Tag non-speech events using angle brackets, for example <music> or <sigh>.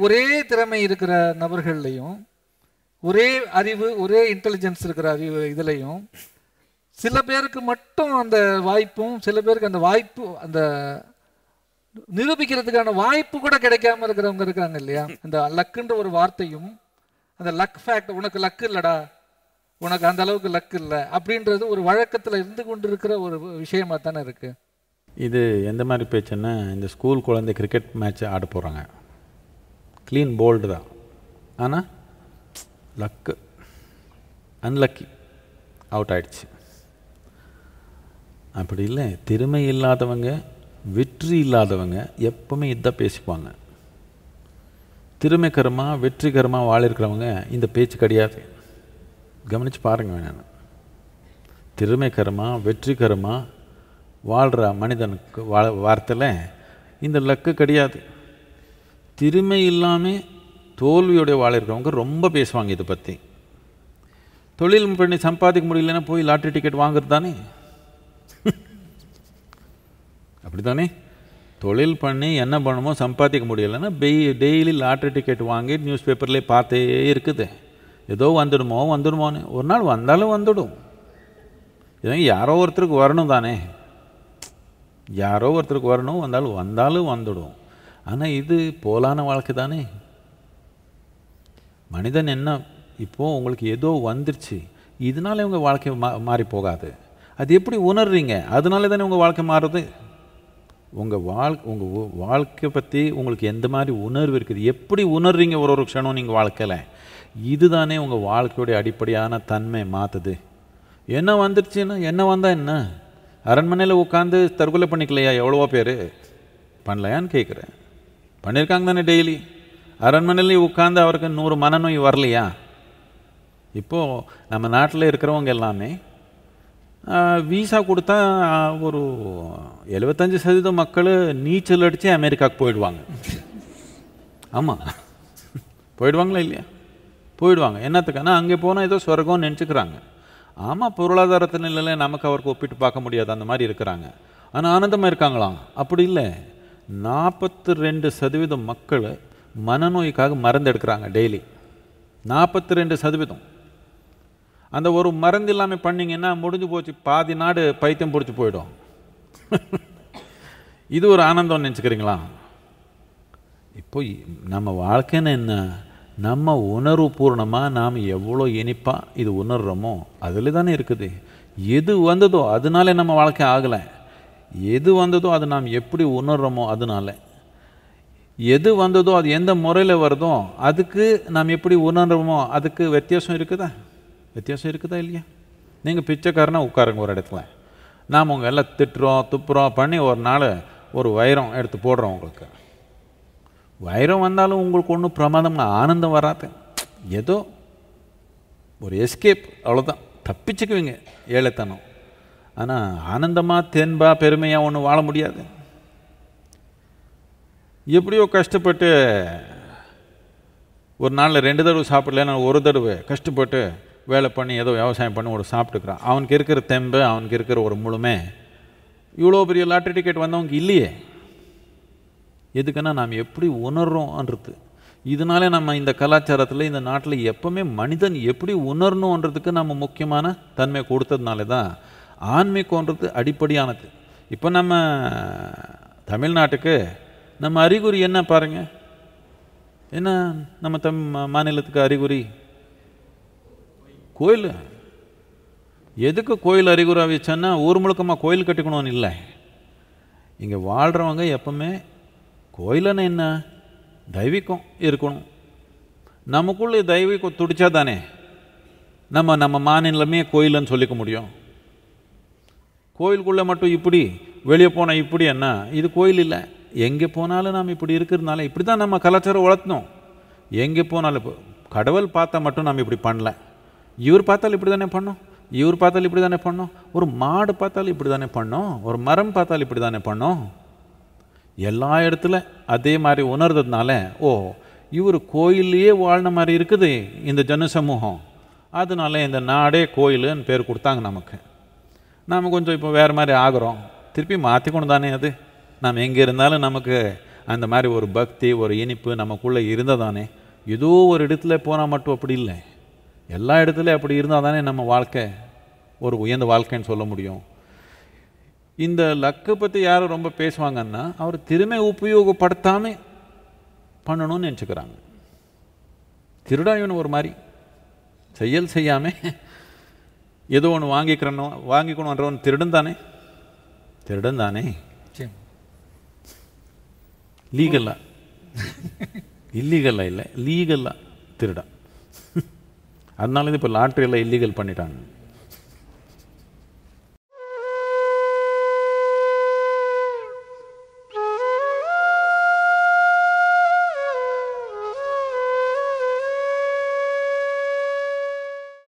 ஒரே திறமை இருக்கிற நபர்கள்லையும் ஒரே அறிவு ஒரே இன்டெலிஜென்ஸ் இருக்கிற அறிவு இதுலையும் சில பேருக்கு மட்டும் அந்த வாய்ப்பும் சில பேருக்கு அந்த வாய்ப்பு அந்த நிரூபிக்கிறதுக்கான வாய்ப்பு கூட கிடைக்காம இருக்கிறவங்க இருக்காங்க இல்லையா? அந்த லக்குன்ற ஒரு வார்த்தையும் அந்த லக் ஃபேக்ட் உனக்கு லக்கு இல்லடா உனக்கு அந்த அளவுக்கு லக் இல்லை அப்படின்றது ஒரு வழக்கத்தில் இருந்து கொண்டு இருக்கிற ஒரு விஷயமா தானே இருக்கு. இது எந்த மாதிரி பேச்சுன்னா இந்த ஸ்கூல் குழந்தை கிரிக்கெட் மேட்ச் ஆட போகிறாங்க க்ளீன் போல்டு தான். ஆனால் லக்கு அன்லக்கி அவுட் ஆயிடுச்சு. அப்படி இல்லை. திறமை இல்லாதவங்க வெற்றி இல்லாதவங்க எப்பவுமே இதான் பேசிப்பாங்க. திறமைக்கரமாக வெற்றிகரமாக வாழிருக்கிறவங்க இந்த பேச்சு கிடையாது. கவனித்து பாருங்க வேணும் திறமைக்கரமாக வெற்றிகரமாக வாழ்கிற மனிதனுக்கு வா வார்த்தையில் இந்த லக்கு கிடையாது. திறமை இல்லாமல் தோல்வியோட வாழிருக்கிறவங்க ரொம்ப பேசுவாங்க இதை பற்றி தொழில் பண்ணி சம்பாதிக்க முடியலன்னா போய் லாட்ரி டிக்கெட் வாங்குறது தானே? <laughs> அப்படி தானே தொழில் பண்ணி என்ன பண்ணுமோ சம்பாதிக்க முடியலைன்னா பெய் டெய்லி லாட்ரி டிக்கெட் வாங்கி நியூஸ் பேப்பர்லேயே பார்த்தே இருக்குது. ஏதோ வந்துடுமோ வந்துடுமோன்னு. ஒரு நாள் வந்தாலும் வந்துடும். இதான் யாரோ ஒருத்தருக்கு வரணும் தானே. யாரோ ஒருத்தருக்கு வரணும் வந்தாலும் வந்தாலும் வந்துடும். ஆனால் இது போலான வாழ்க்கை தானே? மனிதன் என்ன இப்போது உங்களுக்கு ஏதோ வந்துருச்சு இதனால உங்கள் வாழ்க்கை மா மாறி போகாது. அது எப்படி உணர்றீங்க? அதனால தானே உங்கள் வாழ்க்கை மாறுது. உங்கள் வாழ் உங்கள் வாழ்க்கை பற்றி உங்களுக்கு எந்த மாதிரி உணர்வு இருக்குது? எப்படி உணர்றீங்க ஒரு ஒரு க்ஷணம் நீங்கள் வாழ்க்கையில்? இதுதானே உங்கள் வாழ்க்கையுடைய அடிப்படையான தன்மை மாற்றுது என்ன வந்துருச்சுன்னா என்ன வந்தால் என்ன? அரண்மனையில் உட்காந்து தற்கொலை பண்ணிக்கலையா எவ்வளவோ பேர்? பண்ணலையான்னு கேட்குறேன் பண்ணியிருக்காங்க தானே டெய்லி? அரண்மனையிலேயே உட்காந்து அவருக்கு நூறு மனநோய் வரலையா? இப்போது நம்ம நாட்டில் இருக்கிறவங்க எல்லாமே வீசா கொடுத்தா ஒரு எழுபத்தஞ்சு சதவீதம் மக்கள் நீச்சல் அடித்து அமெரிக்காவுக்கு போயிடுவாங்க. ஆமாம் போயிடுவாங்களா இல்லையா? போயிடுவாங்க. என்னத்துக்குன்னா அங்கே போனால் ஏதோ சொர்க்கம்னு நினச்சிக்கிறாங்க. ஆமாம் பொருளாதாரத்து நிலையில் நமக்கு அவருக்கு ஒப்பிட்டு பார்க்க முடியாது. அந்த மாதிரி இருக்கிறாங்க. ஆனால் ஆனந்தமாக இருக்காங்களாம். அப்படி இல்லை. நாற்பத்தி ரெண்டு சதவீதம் மக்கள் மனநோய்க்காக மருந்து எடுக்கிறாங்க டெய்லி நாற்பத்தி ரெண்டு சதவீதம். அந்த ஒரு மருந்து இல்லாமல் பண்ணிங்கன்னா முடிஞ்சு போச்சு பாதி நாடு பைத்தியம் பிடிச்சி போயிடும். <laughs> இது ஒரு ஆனந்தம் நினச்சிக்கிறீங்களா? இப்போ நம்ம வாழ்க்கைன்னு என்ன? நம்ம உணர்வு பூர்ணமாக நாம் எவ்வளோ இனிப்பாக இது உணர்கிறோமோ அதில் தானே இருக்குது. எது வந்ததோ அதனாலே நம்ம வாழ்க்கை ஆகலை. எது வந்ததோ அது நாம் எப்படி உணர்கிறோமோ அதனால. எது வந்ததோ அது எந்த முறையில் வருதோ அதுக்கு நாம் எப்படி உணர்கிறோமோ அதுக்கு வித்தியாசம் இருக்குதா? வித்தியாசம் இருக்குதா இல்லையா? நீங்கள் பிச்சைக்காரனா உட்காருங்க ஒரு இடத்துல. நாம் உங்கள் எல்லாம் திட்டுறோம் துப்புறோம் பண்ணி ஒரு நாள் ஒரு வைரம் எடுத்து போடுறோம் உங்களுக்கு. வைரம் வந்தாலும் உங்களுக்கு ஒன்றும் பிரமாதம் ஆனந்தம் வராது. ஏதோ ஒரு எஸ்கேப் அவ்வளோதான் தப்பிச்சுக்குவீங்க. ஏழைத்தனம். ஆனால் ஆனந்தமாக தென்பா பெருமையாக ஒன்று வாழ முடியாது. எப்படியோ கஷ்டப்பட்டு ஒரு நாளில் ரெண்டு தடவை சாப்பிடலன்னா ஒரு தடவை கஷ்டப்பட்டு வேலை பண்ணி ஏதோ விவசாயம் பண்ணி ஒரு சாப்பிட்டுக்கிறான். அவனுக்கு இருக்கிற தெம்பு அவனுக்கு இருக்கிற ஒரு முழுமை. இவ்வளோ பெரிய லாட்ரி டிக்கெட் வந்தவங்க இல்லையே. எதுக்குன்னா நாம் எப்படி உணர்றோம்ன்றது. இதனால நம்ம இந்த கலாச்சாரத்தில் இந்த நாட்டில் எப்போவுமே மனிதன் எப்படி உணரணுன்றதுக்கு நம்ம முக்கியமான தன்மை கொடுத்ததுனால தான் ஆன்மீகன்றது அடிப்படையானது. இப்போ நம்ம தமிழ்நாட்டுக்கு நம்ம அறிகுறி என்ன பாருங்கள் என்ன நம்ம தம் மாநிலத்துக்கு அறிகுறி? கோயில். எதுக்கு கோயில் அறிகுறி வச்சோன்னா ஊர் முழுக்கமாக கோயில் கட்டிக்கணும்னு இல்லை. இங்கே வாழ்கிறவங்க எப்பவுமே கோயிலன்னு என்ன? தெய்வீகம் இருக்கணும். நமக்குள்ளே தெய்வீகம் துடிச்சா தானே நம்ம நம்ம மாநிலமே கோயிலுன்னு சொல்லிக்க முடியும். கோயிலுக்குள்ளே மட்டும் இப்படி வெளியே போனால் இப்படி என்ன? இது கோயில் இல்லை. எங்கே போனாலும் நாம் இப்படி இருக்கிறதுனால இப்படி தான் நம்ம கலாச்சாரம் வளர்த்தணும். எங்கே போனாலும் இப்போ கடவுள் பார்த்தா மட்டும் நம்ம இப்படி பண்ணல. இவர் பார்த்தாலும் இப்படி தானே பண்ணோம்? இவர் பார்த்தாலும் இப்படி தானே பண்ணோம்? ஒரு மாடு பார்த்தாலும் இப்படி தானே பண்ணோம்? ஒரு மரம் பார்த்தாலும் இப்படி தானே பண்ணோம்? எல்லா இடத்துல அதே மாதிரி உணர்றதுனால ஓ இவர் கோயிலையே வாழ்ன மாதிரி இருக்குது இந்த ஜன சமூகம் அதனால இந்த நாடே கோயிலுன்னு பேர் கொடுத்தாங்க நமக்கு. நாம் கொஞ்சம் இப்போ வேறு மாதிரி ஆகிறோம். திருப்பி மாற்றிக்கணும் தானே அது? நாம் எங்கே இருந்தாலும் நமக்கு அந்த மாதிரி ஒரு பக்தி ஒரு இனிப்பு நமக்குள்ளே இருந்தால் தானே? ஏதோ ஒரு இடத்துல போனால் மட்டும் அப்படி இல்லை. எல்லா இடத்துலையும் அப்படி இருந்தால் தானே நம்ம வாழ்க்கை? ஒரு உயர்ந்த வாழ்க்கைன்னு சொல்ல முடியும். இந்த லக்கை பற்றி யாரும் ரொம்ப பேசுவாங்கன்னா அவர் திறமை உபயோகப்படுத்தாமல் பண்ணணும்னு நினச்சிக்கிறாங்க. திருடா இவன் ஒரு மாதிரி. செயல் செய்யாமல் ஏதோ ஒன்று வாங்கிக்கிறணும் வாங்கிக்கணுன்றவன் திருடன் தானே திருடன் தானே நிச்சயம். லீகலா? இல்லீகலா இல்லை லீகலா திருடன். அதனால இது இப்போ லாட்ரியில் இல்லீகல் பண்ணிட்டாங்க.